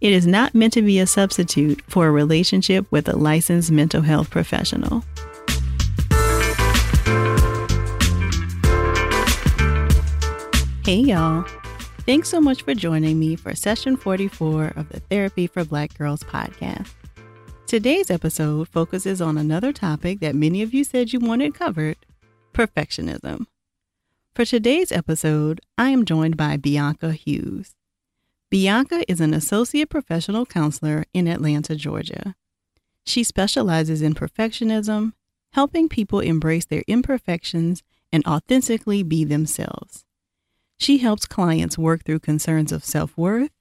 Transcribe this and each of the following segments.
it is not meant to be a substitute for a relationship with a licensed mental health professional. Hey, y'all. Thanks so much for joining me for session 44 of the Therapy for Black Girls podcast. Today's episode focuses on another topic that many of you said you wanted covered perfectionism. For today's episode, I am joined by Bianca Hughes. Bianca is an associate professional counselor in Atlanta, Georgia. She specializes in perfectionism, helping people embrace their imperfections and authentically be themselves. She helps clients work through concerns of self worth,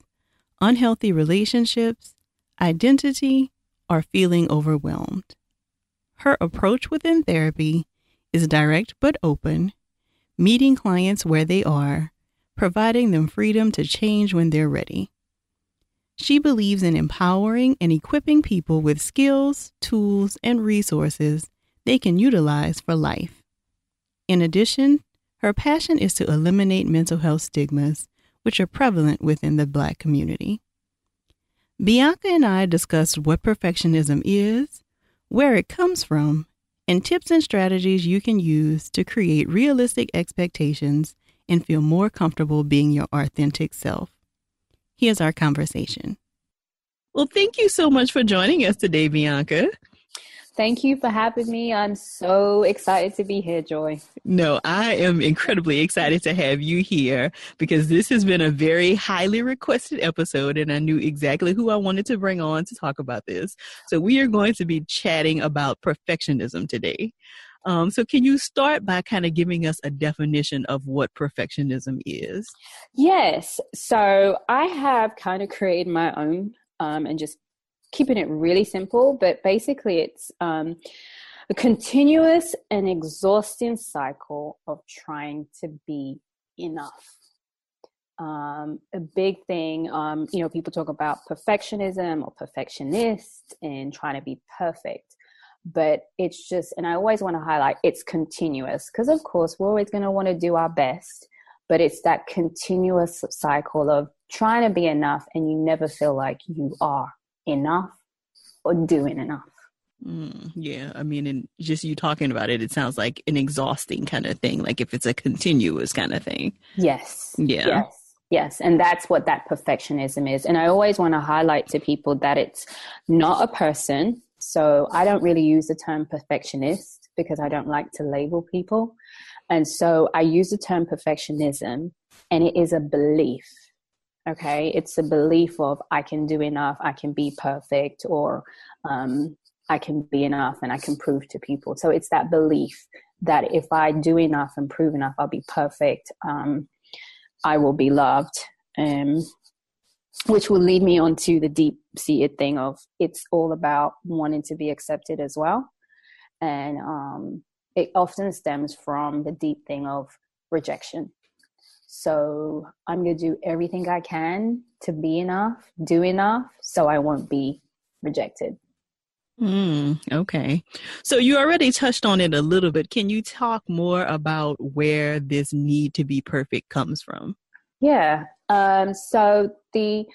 unhealthy relationships, identity, or feeling overwhelmed. Her approach within therapy is direct but open, meeting clients where they are, providing them freedom to change when they're ready. She believes in empowering and equipping people with skills, tools, and resources they can utilize for life. In addition, her passion is to eliminate mental health stigmas, which are prevalent within the Black community. Bianca and I discussed what perfectionism is, where it comes from, and tips and strategies you can use to create realistic expectations and feel more comfortable being your authentic self. Here's our conversation. Well, thank you so much for joining us today, Bianca. Thank you for having me. I'm so excited to be here, Joy. No, I am incredibly excited to have you here because this has been a very highly requested episode, and I knew exactly who I wanted to bring on to talk about this. So, we are going to be chatting about perfectionism today. Um, so, can you start by kind of giving us a definition of what perfectionism is? Yes. So, I have kind of created my own um, and just keeping it really simple, but basically it's um, a continuous and exhausting cycle of trying to be enough. Um, a big thing, um, you know, people talk about perfectionism or perfectionist and trying to be perfect. But it's just, and I always want to highlight it's continuous because, of course, we're always going to want to do our best, but it's that continuous cycle of trying to be enough and you never feel like you are enough or doing enough. Mm, yeah, I mean, and just you talking about it, it sounds like an exhausting kind of thing. Like if it's a continuous kind of thing. Yes. Yeah. Yes. Yes, and that's what that perfectionism is. And I always want to highlight to people that it's not a person. So I don't really use the term perfectionist because I don't like to label people. And so I use the term perfectionism, and it is a belief okay? It's a belief of i can do enough. I can be perfect or um, i can be enough and i can prove to people. So it's that belief that if i do enough and prove enough i'll be perfect um, i will be loved um, which will lead me on to the deep seated thing of it's all about wanting to be accepted as well and um, it often stems from the deep thing of rejection so I'm going to do everything I can to be enough, do enough, so I won't be rejected. Mm, okay. So you already touched on it a little bit. Can you talk more about where this need to be perfect comes from? Yeah. Um, so the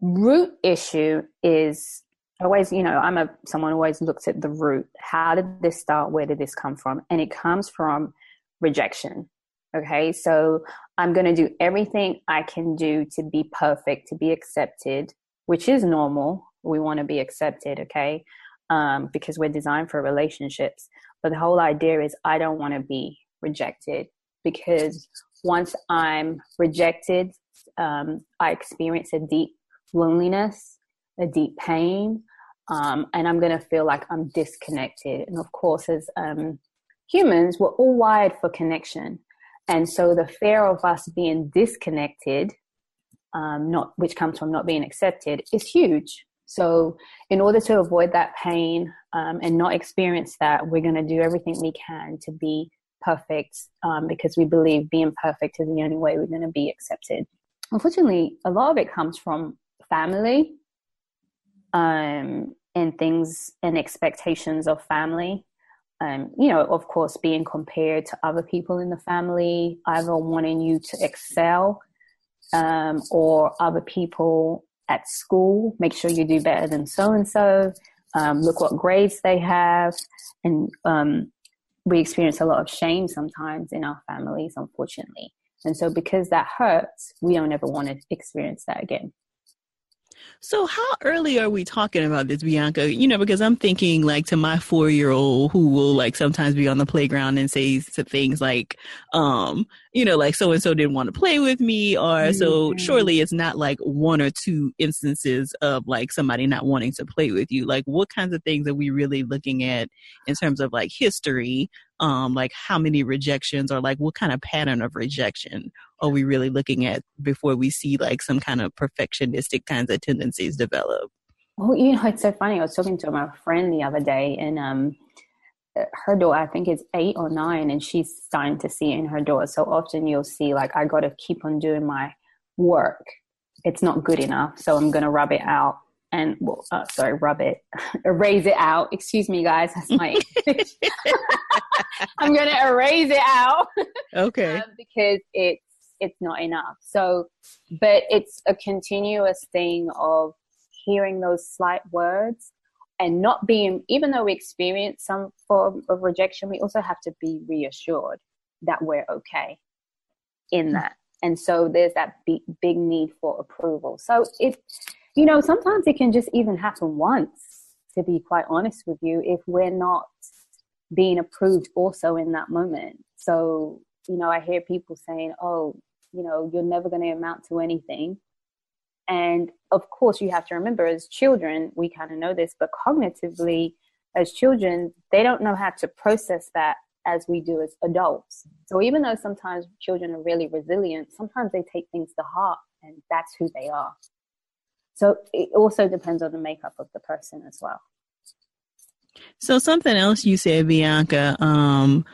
root issue is always, you know, I'm a someone always looks at the root. How did this start? Where did this come from? And it comes from rejection. Okay, so I'm going to do everything I can do to be perfect, to be accepted, which is normal. We want to be accepted, okay, um, because we're designed for relationships. But the whole idea is I don't want to be rejected because once I'm rejected, um, I experience a deep loneliness, a deep pain, um, and I'm going to feel like I'm disconnected. And of course, as um, humans, we're all wired for connection. And so the fear of us being disconnected um, not which comes from not being accepted, is huge. So, in order to avoid that pain um, and not experience that, we're going to do everything we can to be perfect um, because we believe being perfect is the only way we're going to be accepted. Unfortunately, a lot of it comes from family um, and things and expectations of family. Um, you know, of course, being compared to other people in the family, either wanting you to excel um, or other people at school, make sure you do better than so and so. Look what grades they have, and um, we experience a lot of shame sometimes in our families, unfortunately. And so, because that hurts, we don't ever want to experience that again. So, how early are we talking about this, Bianca? You know, because I'm thinking like to my four year old who will like sometimes be on the playground and say things like, um, you know, like so and so didn't want to play with me, or mm-hmm. so surely it's not like one or two instances of like somebody not wanting to play with you. Like, what kinds of things are we really looking at in terms of like history? Um, like how many rejections or like what kind of pattern of rejection are we really looking at before we see like some kind of perfectionistic kinds of tendencies develop? Well, you know, it's so funny. I was talking to my friend the other day, and um, her daughter, I think, is eight or nine, and she's starting to see it in her daughter. So often you'll see, like, I got to keep on doing my work. It's not good enough, so I'm going to rub it out. And, well, uh, sorry, rub it, erase it out. Excuse me, guys. That's my I'm going to erase it out. Okay. um, because it's it's not enough. So, but it's a continuous thing of hearing those slight words and not being even though we experience some form of rejection we also have to be reassured that we're okay in that and so there's that big, big need for approval so if you know sometimes it can just even happen once to be quite honest with you if we're not being approved also in that moment so you know i hear people saying oh you know you're never going to amount to anything and of course, you have to remember as children, we kind of know this, but cognitively, as children, they don't know how to process that as we do as adults. So even though sometimes children are really resilient, sometimes they take things to heart and that's who they are. So it also depends on the makeup of the person as well. So something else you said, Bianca, um,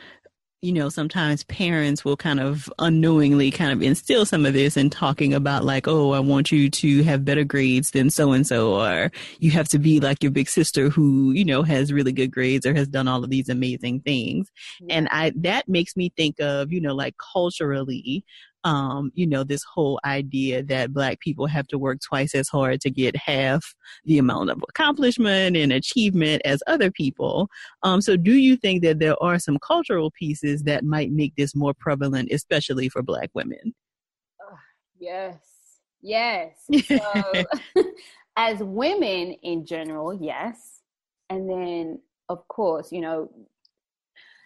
you know, sometimes parents will kind of unknowingly kind of instill some of this in talking about like, oh, I want you to have better grades than so and so, or you have to be like your big sister who, you know, has really good grades or has done all of these amazing things. Yeah. And I, that makes me think of, you know, like culturally, um, you know, this whole idea that black people have to work twice as hard to get half the amount of accomplishment and achievement as other people. Um, so do you think that there are some cultural pieces that might make this more prevalent, especially for black women? Yes. Yes. So, as women in general, yes. And then, of course, you know,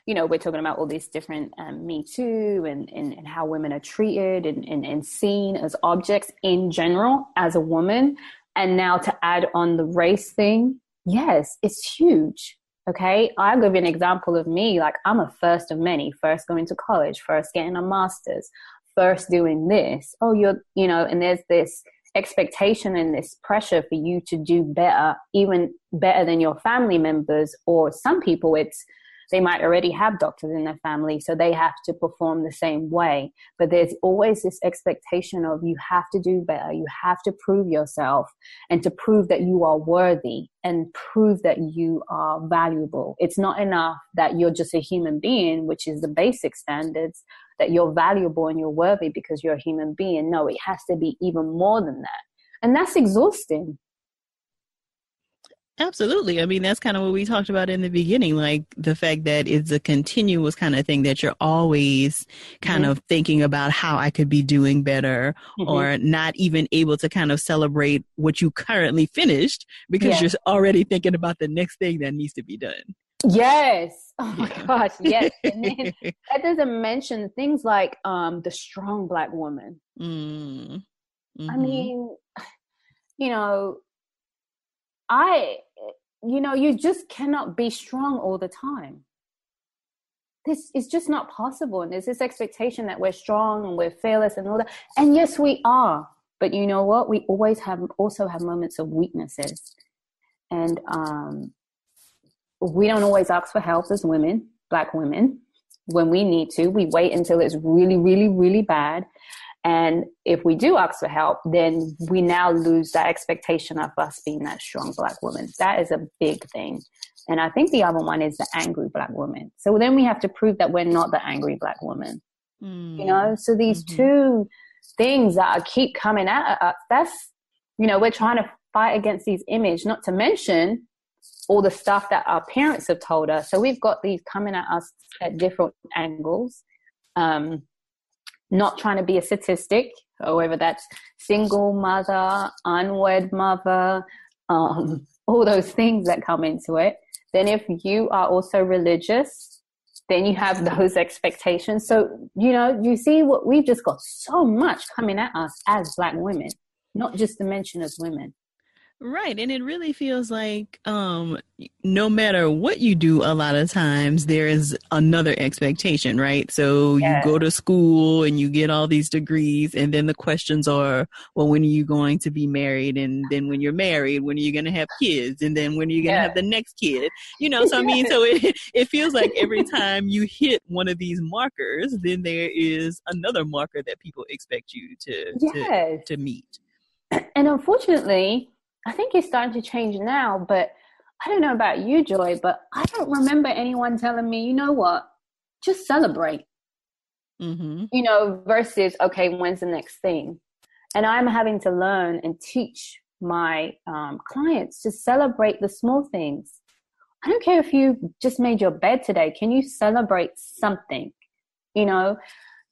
you know, we're talking about all these different um, Me Too and, and, and, how women are treated and, and, and seen as objects in general as a woman. And now to add on the race thing, yes, it's huge. Okay. I'll give you an example of me. Like, I'm a first of many, first going to college, first getting a master's, first doing this. Oh, you're, you know, and there's this expectation and this pressure for you to do better, even better than your family members, or some people, it's, they might already have doctors in their family, so they have to perform the same way. But there's always this expectation of you have to do better, you have to prove yourself, and to prove that you are worthy and prove that you are valuable. It's not enough that you're just a human being, which is the basic standards, that you're valuable and you're worthy because you're a human being. No, it has to be even more than that. And that's exhausting. Absolutely. I mean, that's kind of what we talked about in the beginning, like the fact that it's a continuous kind of thing that you're always kind mm-hmm. of thinking about how I could be doing better mm-hmm. or not even able to kind of celebrate what you currently finished because yeah. you're already thinking about the next thing that needs to be done. Yes. Oh my yeah. gosh. Yes. And then that doesn't mention things like um, the strong black woman. Mm. Mm-hmm. I mean, you know, I you know, you just cannot be strong all the time. This is just not possible. And there's this expectation that we're strong and we're fearless and all that. And yes, we are. But you know what? We always have also have moments of weaknesses. And um, we don't always ask for help as women, black women, when we need to. We wait until it's really, really, really bad. And if we do ask for help, then we now lose that expectation of us being that strong black woman. That is a big thing. And I think the other one is the angry black woman. So then we have to prove that we're not the angry black woman. Mm. You know, so these mm-hmm. two things that keep coming at us, that's, you know, we're trying to fight against these images, not to mention all the stuff that our parents have told us. So we've got these coming at us at different angles. Um, not trying to be a statistic, however, that's single mother, unwed mother, um, all those things that come into it. Then, if you are also religious, then you have those expectations. So, you know, you see what we've just got so much coming at us as Black women, not just to mention as women. Right. And it really feels like um, no matter what you do, a lot of times there is another expectation, right? So you go to school and you get all these degrees, and then the questions are, well, when are you going to be married? And then when you're married, when are you going to have kids? And then when are you going to have the next kid? You know, so I mean, so it, it feels like every time you hit one of these markers, then there is another marker that people expect you to, yes. to, to meet. And unfortunately, I think it's starting to change now, but I don't know about you, Joy, but I don't remember anyone telling me, you know what, just celebrate. Mm-hmm. You know, versus, okay, when's the next thing? And I'm having to learn and teach my um, clients to celebrate the small things. I don't care if you just made your bed today. Can you celebrate something? You know,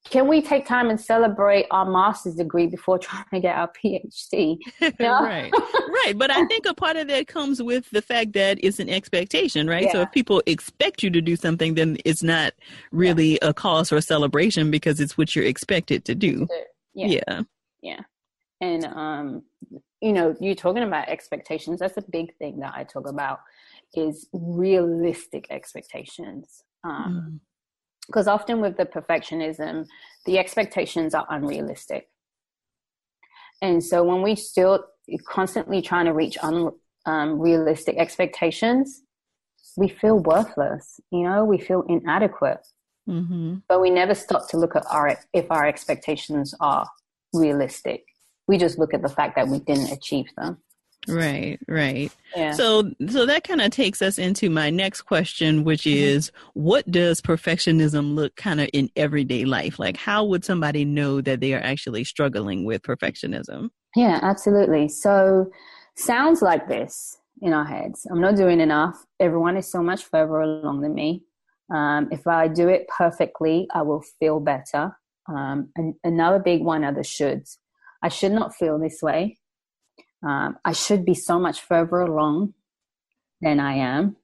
can we take time and celebrate our master's degree before trying to get our PhD? right, right. But I think a part of that comes with the fact that it's an expectation, right? Yeah. So if people expect you to do something, then it's not really yeah. a cause for celebration because it's what you're expected to do. Yeah. Yeah. yeah. And, um, you know, you're talking about expectations. That's a big thing that I talk about is realistic expectations. Um, mm because often with the perfectionism, the expectations are unrealistic. And so when we still constantly trying to reach unrealistic um, expectations, we feel worthless. You know, we feel inadequate. Mm-hmm. But we never stop to look at our if our expectations are realistic. We just look at the fact that we didn't achieve them. Right, right. Yeah. So so that kind of takes us into my next question which mm-hmm. is what does perfectionism look kind of in everyday life? Like how would somebody know that they are actually struggling with perfectionism? Yeah, absolutely. So sounds like this in our heads. I'm not doing enough. Everyone is so much further along than me. Um, if I do it perfectly, I will feel better. Um, and another big one are the shoulds. I should not feel this way. Um, I should be so much further along than I am.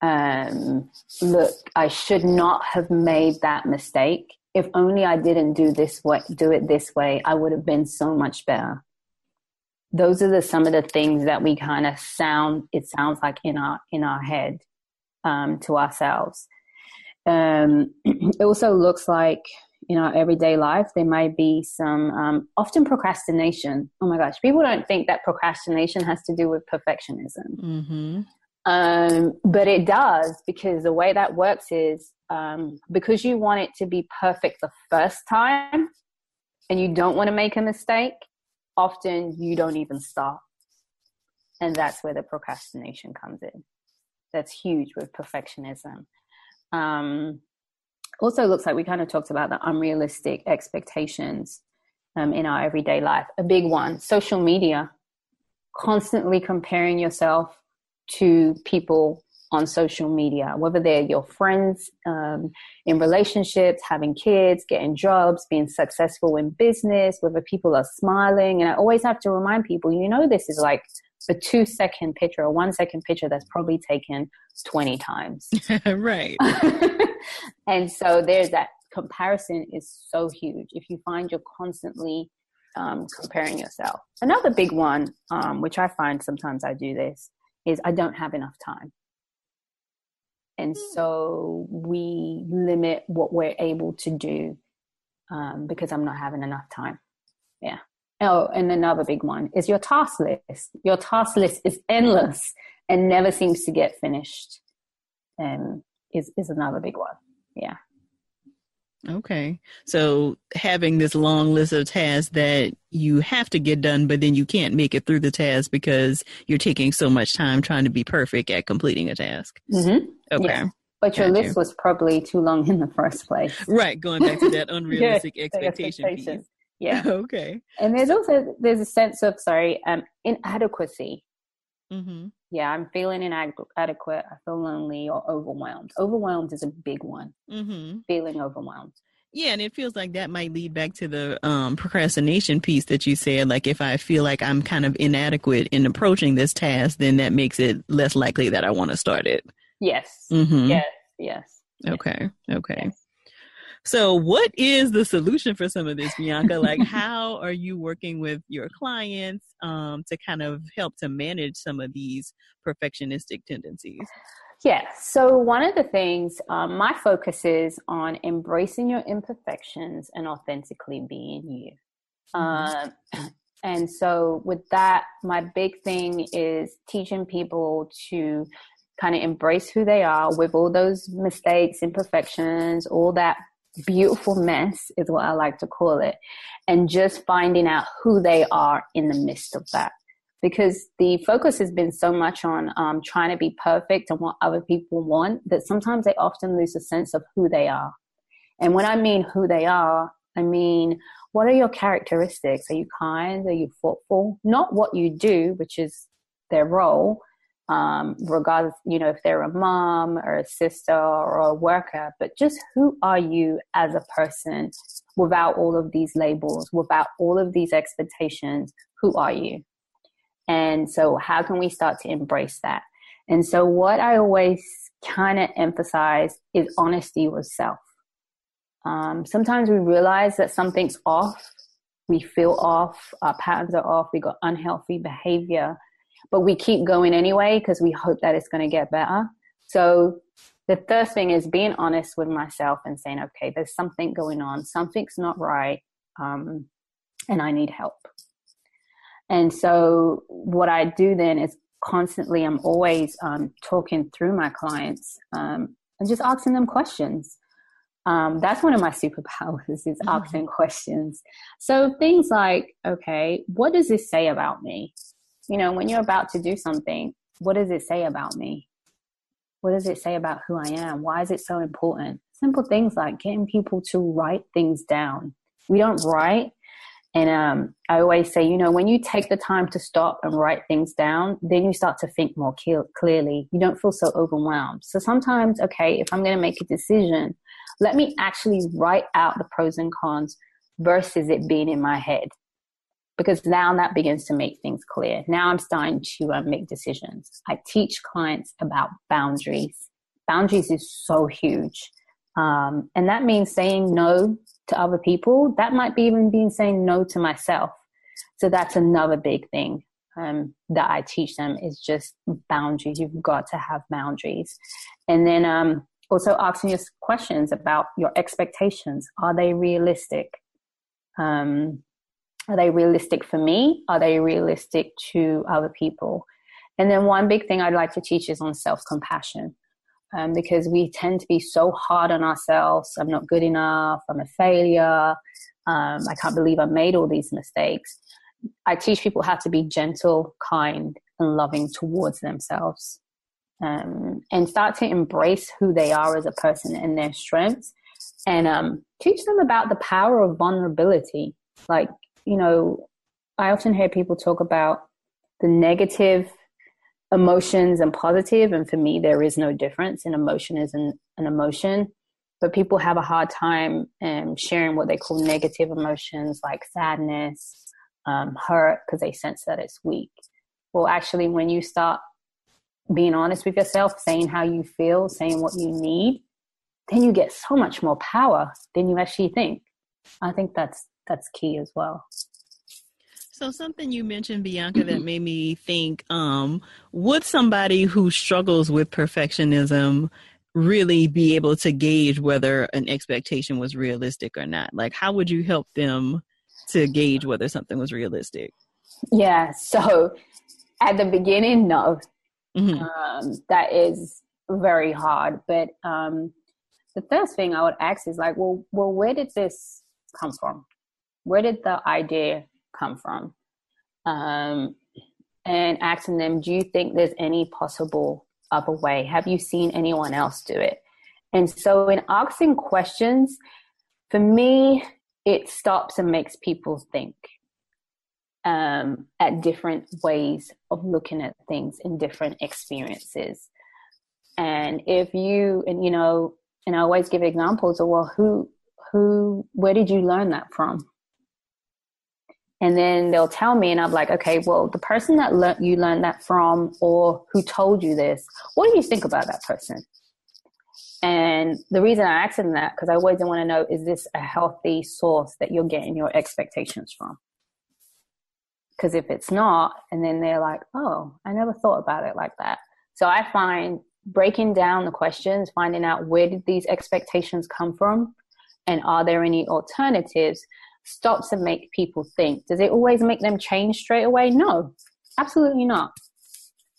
Um, look, I should not have made that mistake. If only I didn't do this way, do it this way, I would have been so much better. Those are the some of the things that we kind of sound. It sounds like in our in our head um, to ourselves. Um, it also looks like in our everyday life, there might be some um, often procrastination. Oh my gosh, people don't think that procrastination has to do with perfectionism. Mm-hmm. Um, but it does because the way that works is um, because you want it to be perfect the first time and you don't want to make a mistake, often you don't even start. And that's where the procrastination comes in. That's huge with perfectionism. Um, also looks like we kind of talked about the unrealistic expectations um, in our everyday life. A big one, social media, constantly comparing yourself to people on social media, whether they're your friends um, in relationships, having kids, getting jobs, being successful in business, whether people are smiling. And I always have to remind people, you know, this is like a two second picture, a one second picture that's probably taken 20 times. right. and so there's that comparison is so huge. If you find you're constantly um, comparing yourself. Another big one, um, which I find sometimes I do this, is I don't have enough time. And hmm. so we limit what we're able to do um, because I'm not having enough time. Yeah. Oh, and another big one is your task list. Your task list is endless and never seems to get finished. Um, is is another big one. Yeah. Okay. So having this long list of tasks that you have to get done, but then you can't make it through the task because you're taking so much time trying to be perfect at completing a task. Mm-hmm. Okay. Yes. But your Got list you. was probably too long in the first place. Right. Going back to that unrealistic expectation piece. Yeah. okay. And there's also there's a sense of sorry um inadequacy. Mm-hmm. Yeah, I'm feeling inadequate. I feel lonely or overwhelmed. Overwhelmed is a big one. Mm-hmm. Feeling overwhelmed. Yeah, and it feels like that might lead back to the um, procrastination piece that you said. Like, if I feel like I'm kind of inadequate in approaching this task, then that makes it less likely that I want to start it. Yes. Mm-hmm. Yes. Yes. Okay. Okay. Yes. So, what is the solution for some of this, Bianca? like, how are you working with your clients um, to kind of help to manage some of these perfectionistic tendencies? Yeah. So, one of the things, um, my focus is on embracing your imperfections and authentically being you. Mm-hmm. Uh, and so, with that, my big thing is teaching people to kind of embrace who they are with all those mistakes, imperfections, all that beautiful mess is what I like to call it. And just finding out who they are in the midst of that. Because the focus has been so much on um, trying to be perfect and what other people want that sometimes they often lose a sense of who they are. And when I mean who they are, I mean, what are your characteristics? Are you kind? Are you thoughtful? Not what you do, which is their role, um, regardless, you know, if they're a mom or a sister or a worker, but just who are you as a person without all of these labels, without all of these expectations? Who are you? And so, how can we start to embrace that? And so, what I always kind of emphasize is honesty with self. Um, sometimes we realize that something's off, we feel off, our patterns are off, we got unhealthy behavior but we keep going anyway because we hope that it's going to get better. So the first thing is being honest with myself and saying, okay, there's something going on, something's not right, um, and I need help. And so what I do then is constantly, I'm always um, talking through my clients um, and just asking them questions. Um, that's one of my superpowers is mm-hmm. asking questions. So things like, okay, what does this say about me? You know, when you're about to do something, what does it say about me? What does it say about who I am? Why is it so important? Simple things like getting people to write things down. We don't write. And um, I always say, you know, when you take the time to stop and write things down, then you start to think more clearly. You don't feel so overwhelmed. So sometimes, okay, if I'm going to make a decision, let me actually write out the pros and cons versus it being in my head because now that begins to make things clear. Now I'm starting to uh, make decisions. I teach clients about boundaries. Boundaries is so huge. Um, and that means saying no to other people. That might be even being saying no to myself. So that's another big thing um, that I teach them is just boundaries. You've got to have boundaries. And then um, also asking your questions about your expectations. Are they realistic? Um, are they realistic for me? Are they realistic to other people? And then one big thing I'd like to teach is on self compassion. Um, because we tend to be so hard on ourselves. I'm not good enough. I'm a failure. Um, I can't believe I made all these mistakes. I teach people how to be gentle, kind, and loving towards themselves um, and start to embrace who they are as a person and their strengths and um, teach them about the power of vulnerability. Like, you know, I often hear people talk about the negative emotions and positive, and for me, there is no difference. An emotion is an, an emotion, but people have a hard time um, sharing what they call negative emotions like sadness, um, hurt, because they sense that it's weak. Well, actually, when you start being honest with yourself, saying how you feel, saying what you need, then you get so much more power than you actually think. I think that's that's key as well. So something you mentioned, Bianca, that made me think, um, would somebody who struggles with perfectionism really be able to gauge whether an expectation was realistic or not? Like how would you help them to gauge whether something was realistic? Yeah. So at the beginning, no. Mm-hmm. Um, that is very hard. But um, the first thing I would ask is like, well, well, where did this come from? Where did the idea come from? Um, and asking them, do you think there's any possible other way? Have you seen anyone else do it? And so, in asking questions, for me, it stops and makes people think um, at different ways of looking at things in different experiences. And if you, and you know, and I always give examples of, well, who, who, where did you learn that from? And then they'll tell me, and I'm like, okay, well, the person that le- you learned that from or who told you this, what do you think about that person? And the reason I ask them that, because I always want to know, is this a healthy source that you're getting your expectations from? Because if it's not, and then they're like, oh, I never thought about it like that. So I find breaking down the questions, finding out where did these expectations come from, and are there any alternatives, stops and make people think. Does it always make them change straight away? No, absolutely not.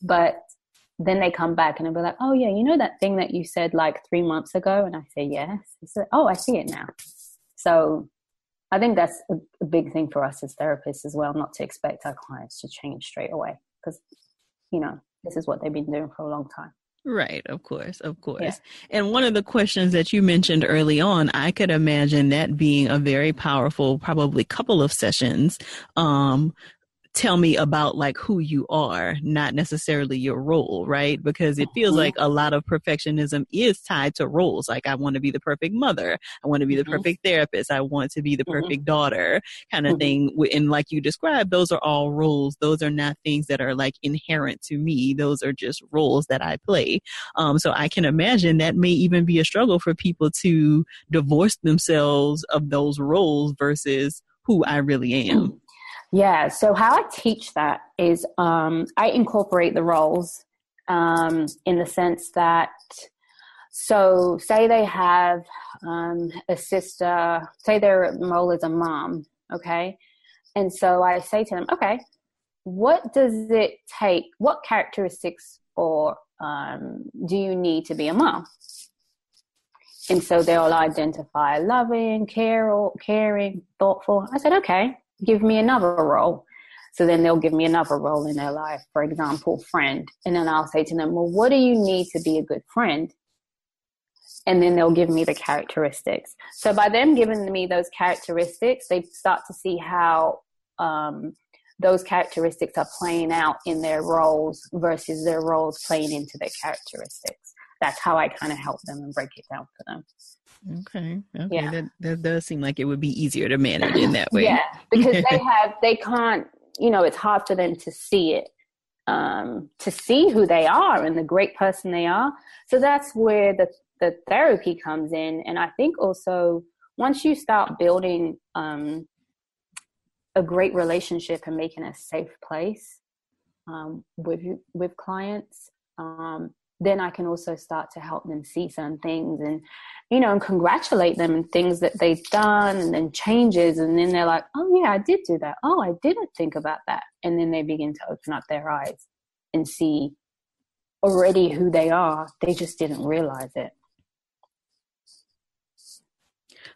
But then they come back and they'll be like, oh, yeah, you know that thing that you said like three months ago? And I say, yes. I said, oh, I see it now. So I think that's a big thing for us as therapists as well, not to expect our clients to change straight away because, you know, this is what they've been doing for a long time. Right, of course, of course. Yeah. And one of the questions that you mentioned early on, I could imagine that being a very powerful, probably couple of sessions um, tell me about like who you are, not necessarily your role, right? Because it feels mm-hmm. like a lot of perfectionism is tied to roles. Like I want to be the perfect mother. I want to be the mm-hmm. perfect therapist. I want to be the mm-hmm. perfect daughter kind of mm-hmm. thing. And like you described, those are all roles. Those are not things that are like inherent to me. Those are just roles that I play. Um, so I can imagine that may even be a struggle for people to divorce themselves of those roles versus who I really am. Yeah. So how I teach that is um, I incorporate the roles um, in the sense that, so say they have um, a sister, say their role is a mom, okay? And so I say to them, okay, what does it take? What characteristics or um, do you need to be a mom? And so they'll identify loving, care, caring, thoughtful. I said, okay, give me another role. So then they'll give me another role in their life, for example, friend. And then I'll say to them, well, what do you need to be a good friend? And then they'll give me the characteristics. So by them giving me those characteristics, they start to see how um, those characteristics are playing out in their roles versus their roles playing into their characteristics. That's how I kind of help them and break it down for them. Okay. Okay. Yeah. That, that does seem like it would be easier to manage in that way. yeah. Because they have, they can't, you know, it's hard for them to see it, um, to see who they are and the great person they are. So that's where the, the therapy comes in. And I think also once you start building, um, a great relationship and making a safe place, um, with, with clients, um, then I can also start to help them see some things and, you know, and congratulate them and things that they've done and then changes. And then they're like, oh, yeah, I did do that. Oh, I didn't think about that. And then they begin to open up their eyes and see already who they are. They just didn't realize it.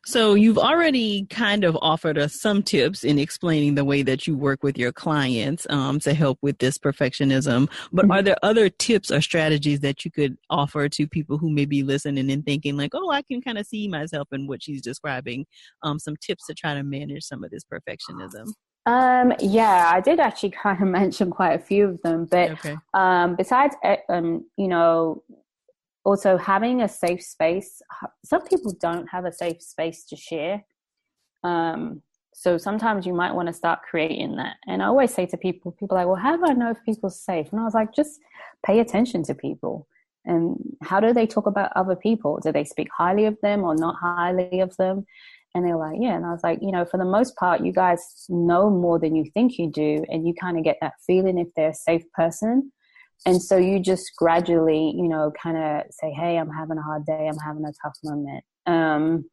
So you've already kind of offered us some tips in explaining the way that you work with your clients um, to help with this perfectionism. But mm-hmm. are there other tips or strategies that you could offer to people who may be listening and thinking like, oh, I can kind of see myself in what she's describing? Um, some tips to try to manage some of this perfectionism. Um, yeah, I did actually kind of mention quite a few of them, but okay. um, besides, eh, um, you know, also having a safe space some people don't have a safe space to share. Um, so sometimes you might want to start creating that. And i always say to people people like well how do i know if people's safe? And i was like just pay attention to people. And how do they talk about other people? Do they speak highly of them or not highly of them? And they're like yeah. And i was like you know for the most part you guys know more than you think you do and you kind of get that feeling if they're a safe person and so you just gradually you know kind of say hey i'm having a hard day i'm having a tough moment um,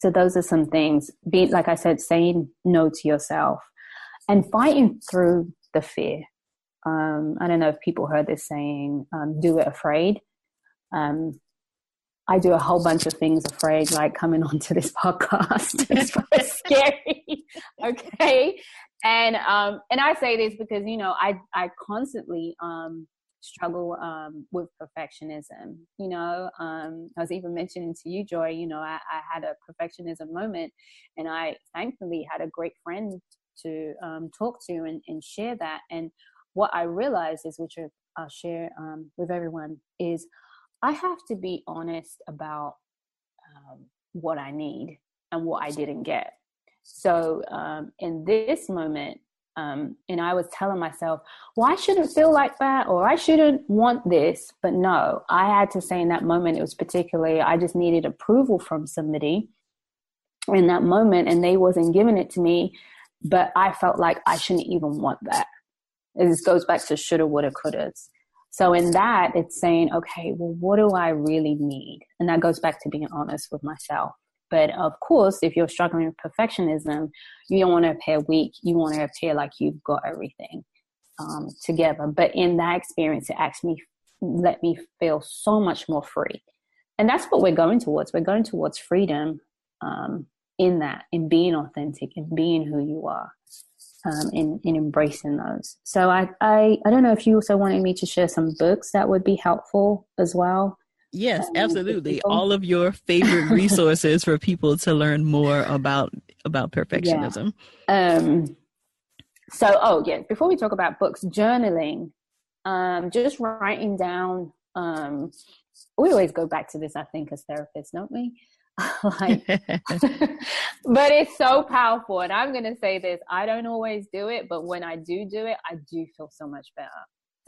So those are some things. Be like I said, saying no to yourself and fighting through the fear. Um, I don't know if people heard this saying, um, "Do it afraid." Um, I do a whole bunch of things afraid, like coming onto this podcast. it's scary. okay. And um and I say this because you know I I constantly um struggle um with perfectionism. You know, um I was even mentioning to you, Joy, you know, I, I had a perfectionism moment and I thankfully had a great friend to um talk to and, and share that. And what I realized is which I'll share um with everyone is I have to be honest about um, what I need and what I didn't get. So um, in this moment, um, and I was telling myself, well, I shouldn't feel like that, or I shouldn't want this. But no, I had to say in that moment, it was particularly, I just needed approval from somebody in that moment, and they wasn't giving it to me. But I felt like I shouldn't even want that. This goes back to shoulda, woulda, couldas. So in that, it's saying, okay, well, what do I really need? And that goes back to being honest with myself. But of course, if you're struggling with perfectionism, you don't want to appear weak. You want to appear like you've got everything um, together. But in that experience, it actually let me feel so much more free. And that's what we're going towards. We're going towards freedom um, in that, in being authentic, in being who you are um, in in embracing those. So I, I I don't know if you also wanted me to share some books that would be helpful as well. Yes, absolutely. All of your favorite resources for people to learn more about about perfectionism. Yeah. Um, so, oh yeah, before we talk about books, journaling, um, just writing down. Um, we always go back to this, I think, as therapists, don't we? like but it's so powerful and i'm going to say this i don't always do it but when i do do it i do feel so much better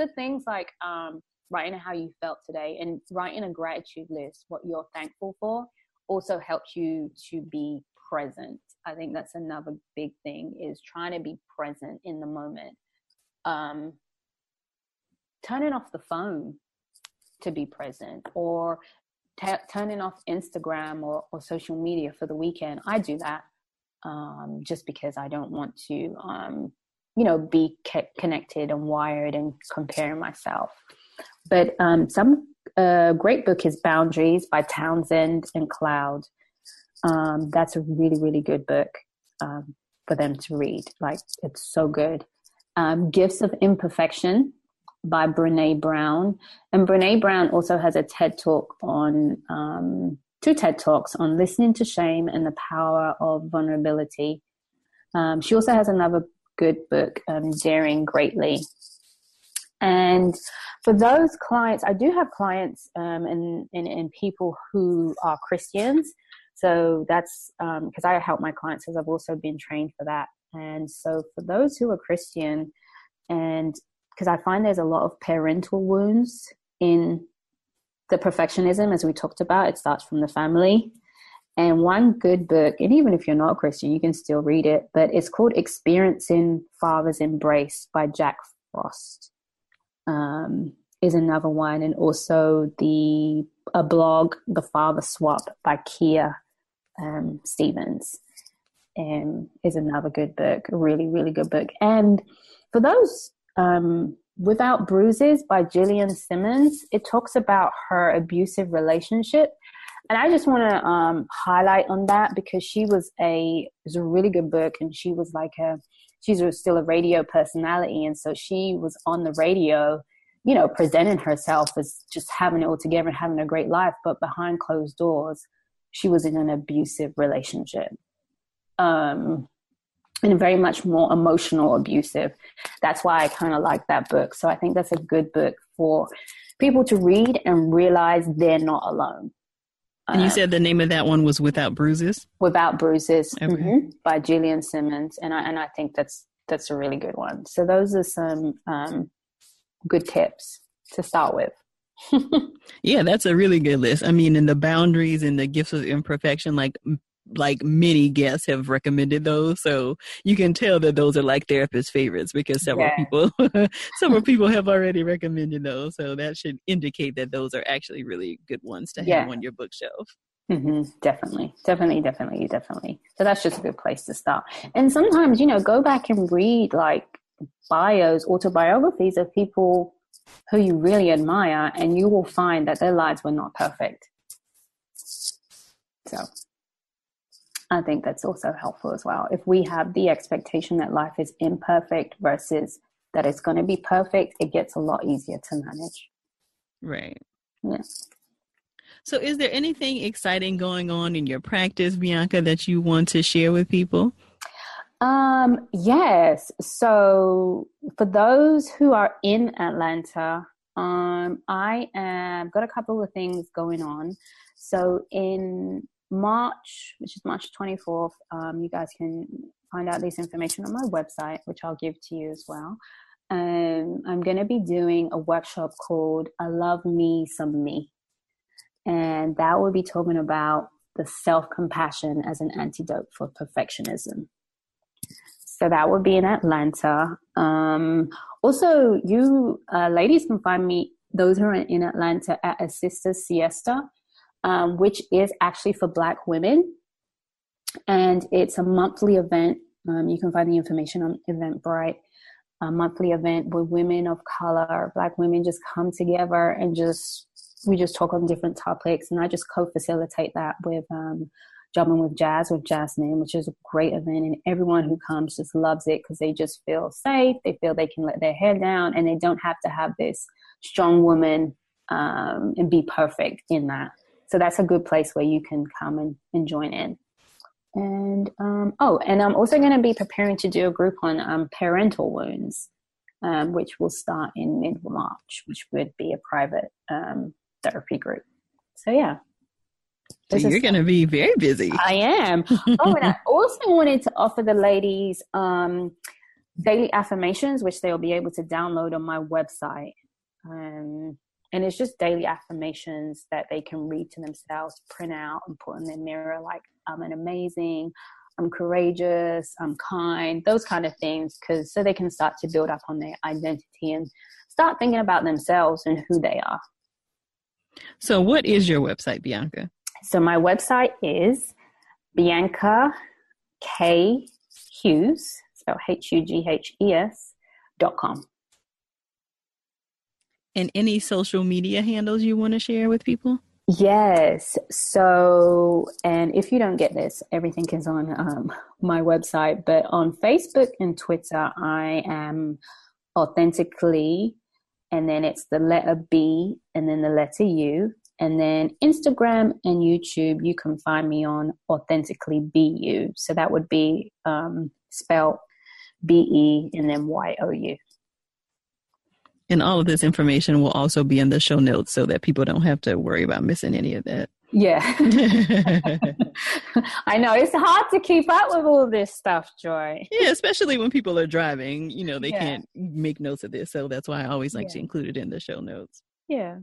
so things like um, writing how you felt today and writing a gratitude list what you're thankful for also helps you to be present i think that's another big thing is trying to be present in the moment um, turning off the phone to be present or t- turning off Instagram or, or social media for the weekend. I do that um, just because I don't want to, um, you know, be connected and wired and comparing myself. But um, some uh, great book is Boundaries by Townsend and Cloud. Um, that's a really, really good book um, for them to read. Like, it's so good. Um, Gifts of Imperfection by Brene Brown. And Brene Brown also has a TED talk on, um, two TED talks on listening to shame and the power of vulnerability. Um, she also has another good book, um, Daring Greatly. And for those clients, I do have clients um, and, and, and people who are Christians. So that's because um, I help my clients because I've also been trained for that. And so for those who are Christian and because I find there's a lot of parental wounds in the perfectionism, as we talked about. It starts from the family. And one good book, and even if you're not a Christian, you can still read it, but it's called Experiencing Father's Embrace by Jack Frost. Um, is another one, and also the a blog, The Father Swap by Kia um, Stephens, um, is another good book. A really, really good book. And for those um, Without Bruises by Gillian Simmons. It talks about her abusive relationship. And I just want to um, highlight on that because she was a, it was a really good book and she was like a, she's still a radio personality. And so she was on the radio, you know, presenting herself as just having it all together and having a great life. But behind closed doors, she was in an abusive relationship. Um, and very much more emotional abusive. That's why I kind of like that book. So I think that's a good book for people to read and realize they're not alone. And you said the name of that one was Without Bruises. Without Bruises, okay. mm-hmm, by Julian Simmons, and I and I think that's that's a really good one. So those are some um, good tips to start with. yeah, that's a really good list. I mean, in the boundaries and the gifts of imperfection, like like many guests have recommended those so you can tell that those are like therapist favorites because several yeah. people several people have already recommended those so that should indicate that those are actually really good ones to have yeah. on your bookshelf Mm-hmm. Definitely, definitely, definitely, definitely. So that's just a good place to start. And sometimes, you know, go back and read like bios, autobiographies of people who you really admire, and you will find that their lives were not perfect. So I think that's also helpful as well. If we have the expectation that life is imperfect versus that it's going to be perfect, it gets a lot easier to manage. Right. Yeah. So, is there anything exciting going on in your practice, Bianca, that you want to share with people? Um, yes. So, for those who are in Atlanta, um, I am got a couple of things going on. So, in March, which is March 24th, um, you guys can find out this information on my website, which I'll give to you as well. Um, I'm going to be doing a workshop called I Love Me Some Me. And that will be talking about the self compassion as an antidote for perfectionism. So that would be in Atlanta. Um, also, you uh, ladies can find me, those who are in Atlanta, at a Sister's Siesta um, which is actually for Black women. And it's a monthly event. Um, you can find the information on Eventbrite. A monthly event where women of color, Black women, just come together and just we just talk on different topics. And I just co-facilitate that with um, Jumping with Jazz with Jasmine, which is a great event. And everyone who comes just loves it because they just feel safe. They feel they can let their hair down and they don't have to have this strong woman um, and be perfect in that. So that's a good place where you can come and, and join in. And um, oh, and I'm also going to be preparing to do a group on um, parental wounds, um, which will start in mid March, which would be a private um, therapy group. So yeah. So you're going to be very busy. I am. oh, and I also wanted to offer the ladies um, daily affirmations, which they'll be able to download on my website. Um, and it's just daily affirmations that they can read to themselves, print out, and put in their mirror like, I'm an amazing, I'm courageous, I'm kind, those kind of things, because so they can start to build up on their identity and start thinking about themselves and who they are. So, what is your website, Bianca? So, my website is Bianca K Hughes, spelled H U G H E S dot com. And any social media handles you want to share with people? Yes. So, and if you don't get this, everything is on um, my website. But on Facebook and Twitter, I am authentically, and then it's the letter B and then the letter U. And then Instagram and YouTube, you can find me on authentically BU. So that would be um, spelled B E and then Y O U. And all of this information will also be in the show notes so that people don't have to worry about missing any of that. Yeah. I know it's hard to keep up with all this stuff, Joy. Yeah, especially when people are driving, you know, they yeah. can't make notes of this. So that's why I always like yeah. to include it in the show notes. Yeah.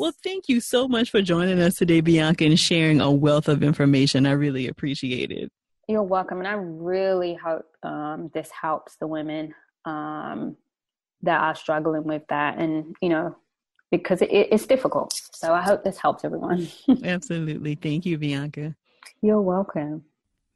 Well, thank you so much for joining us today, Bianca, and sharing a wealth of information. I really appreciate it. You're welcome. And I really hope um, this helps the women um, that are struggling with that. And you know because it, it's difficult. So i hope this helps everyone. Absolutely. Thank you bianca. You're welcome.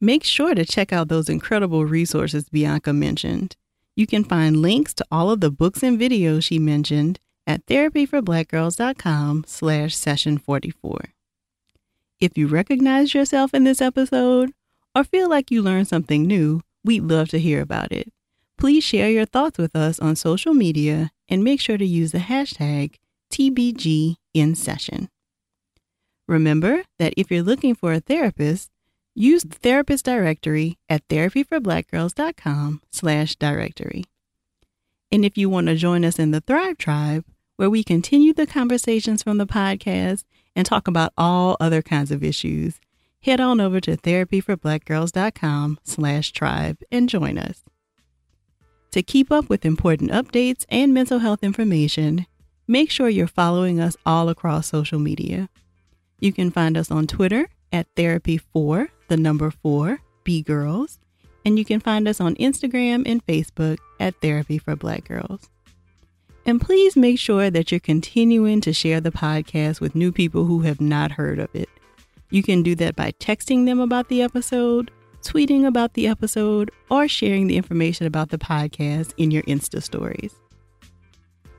Make sure to check out those incredible resources bianca mentioned. You can find links to all of the books and videos she mentioned at therapyforblackgirls.com slash session 44 if you recognize yourself in this episode or feel like you learned something new we'd love to hear about it Please share your thoughts with us on social media and make sure to use the hashtag TBGInSession. Remember that if you're looking for a therapist, use the therapist directory at therapyforblackgirls.com slash directory. And if you want to join us in the Thrive Tribe, where we continue the conversations from the podcast and talk about all other kinds of issues, head on over to therapyforblackgirls.com slash tribe and join us. To keep up with important updates and mental health information, make sure you're following us all across social media. You can find us on Twitter at Therapy4, the number 4, B Girls, and you can find us on Instagram and Facebook at Therapy for Black Girls. And please make sure that you're continuing to share the podcast with new people who have not heard of it. You can do that by texting them about the episode, tweeting about the episode, or sharing the information about the podcast in your Insta stories.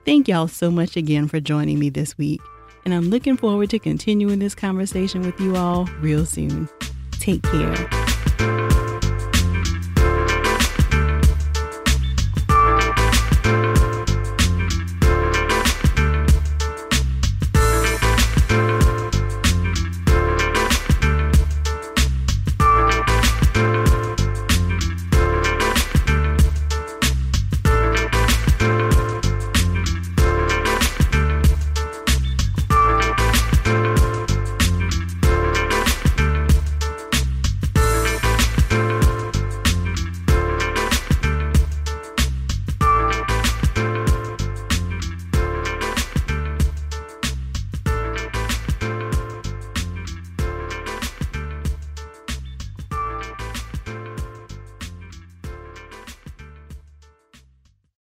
Thank y'all so much again for joining me this week, and I'm looking forward to continuing this conversation with you all real soon. Take care.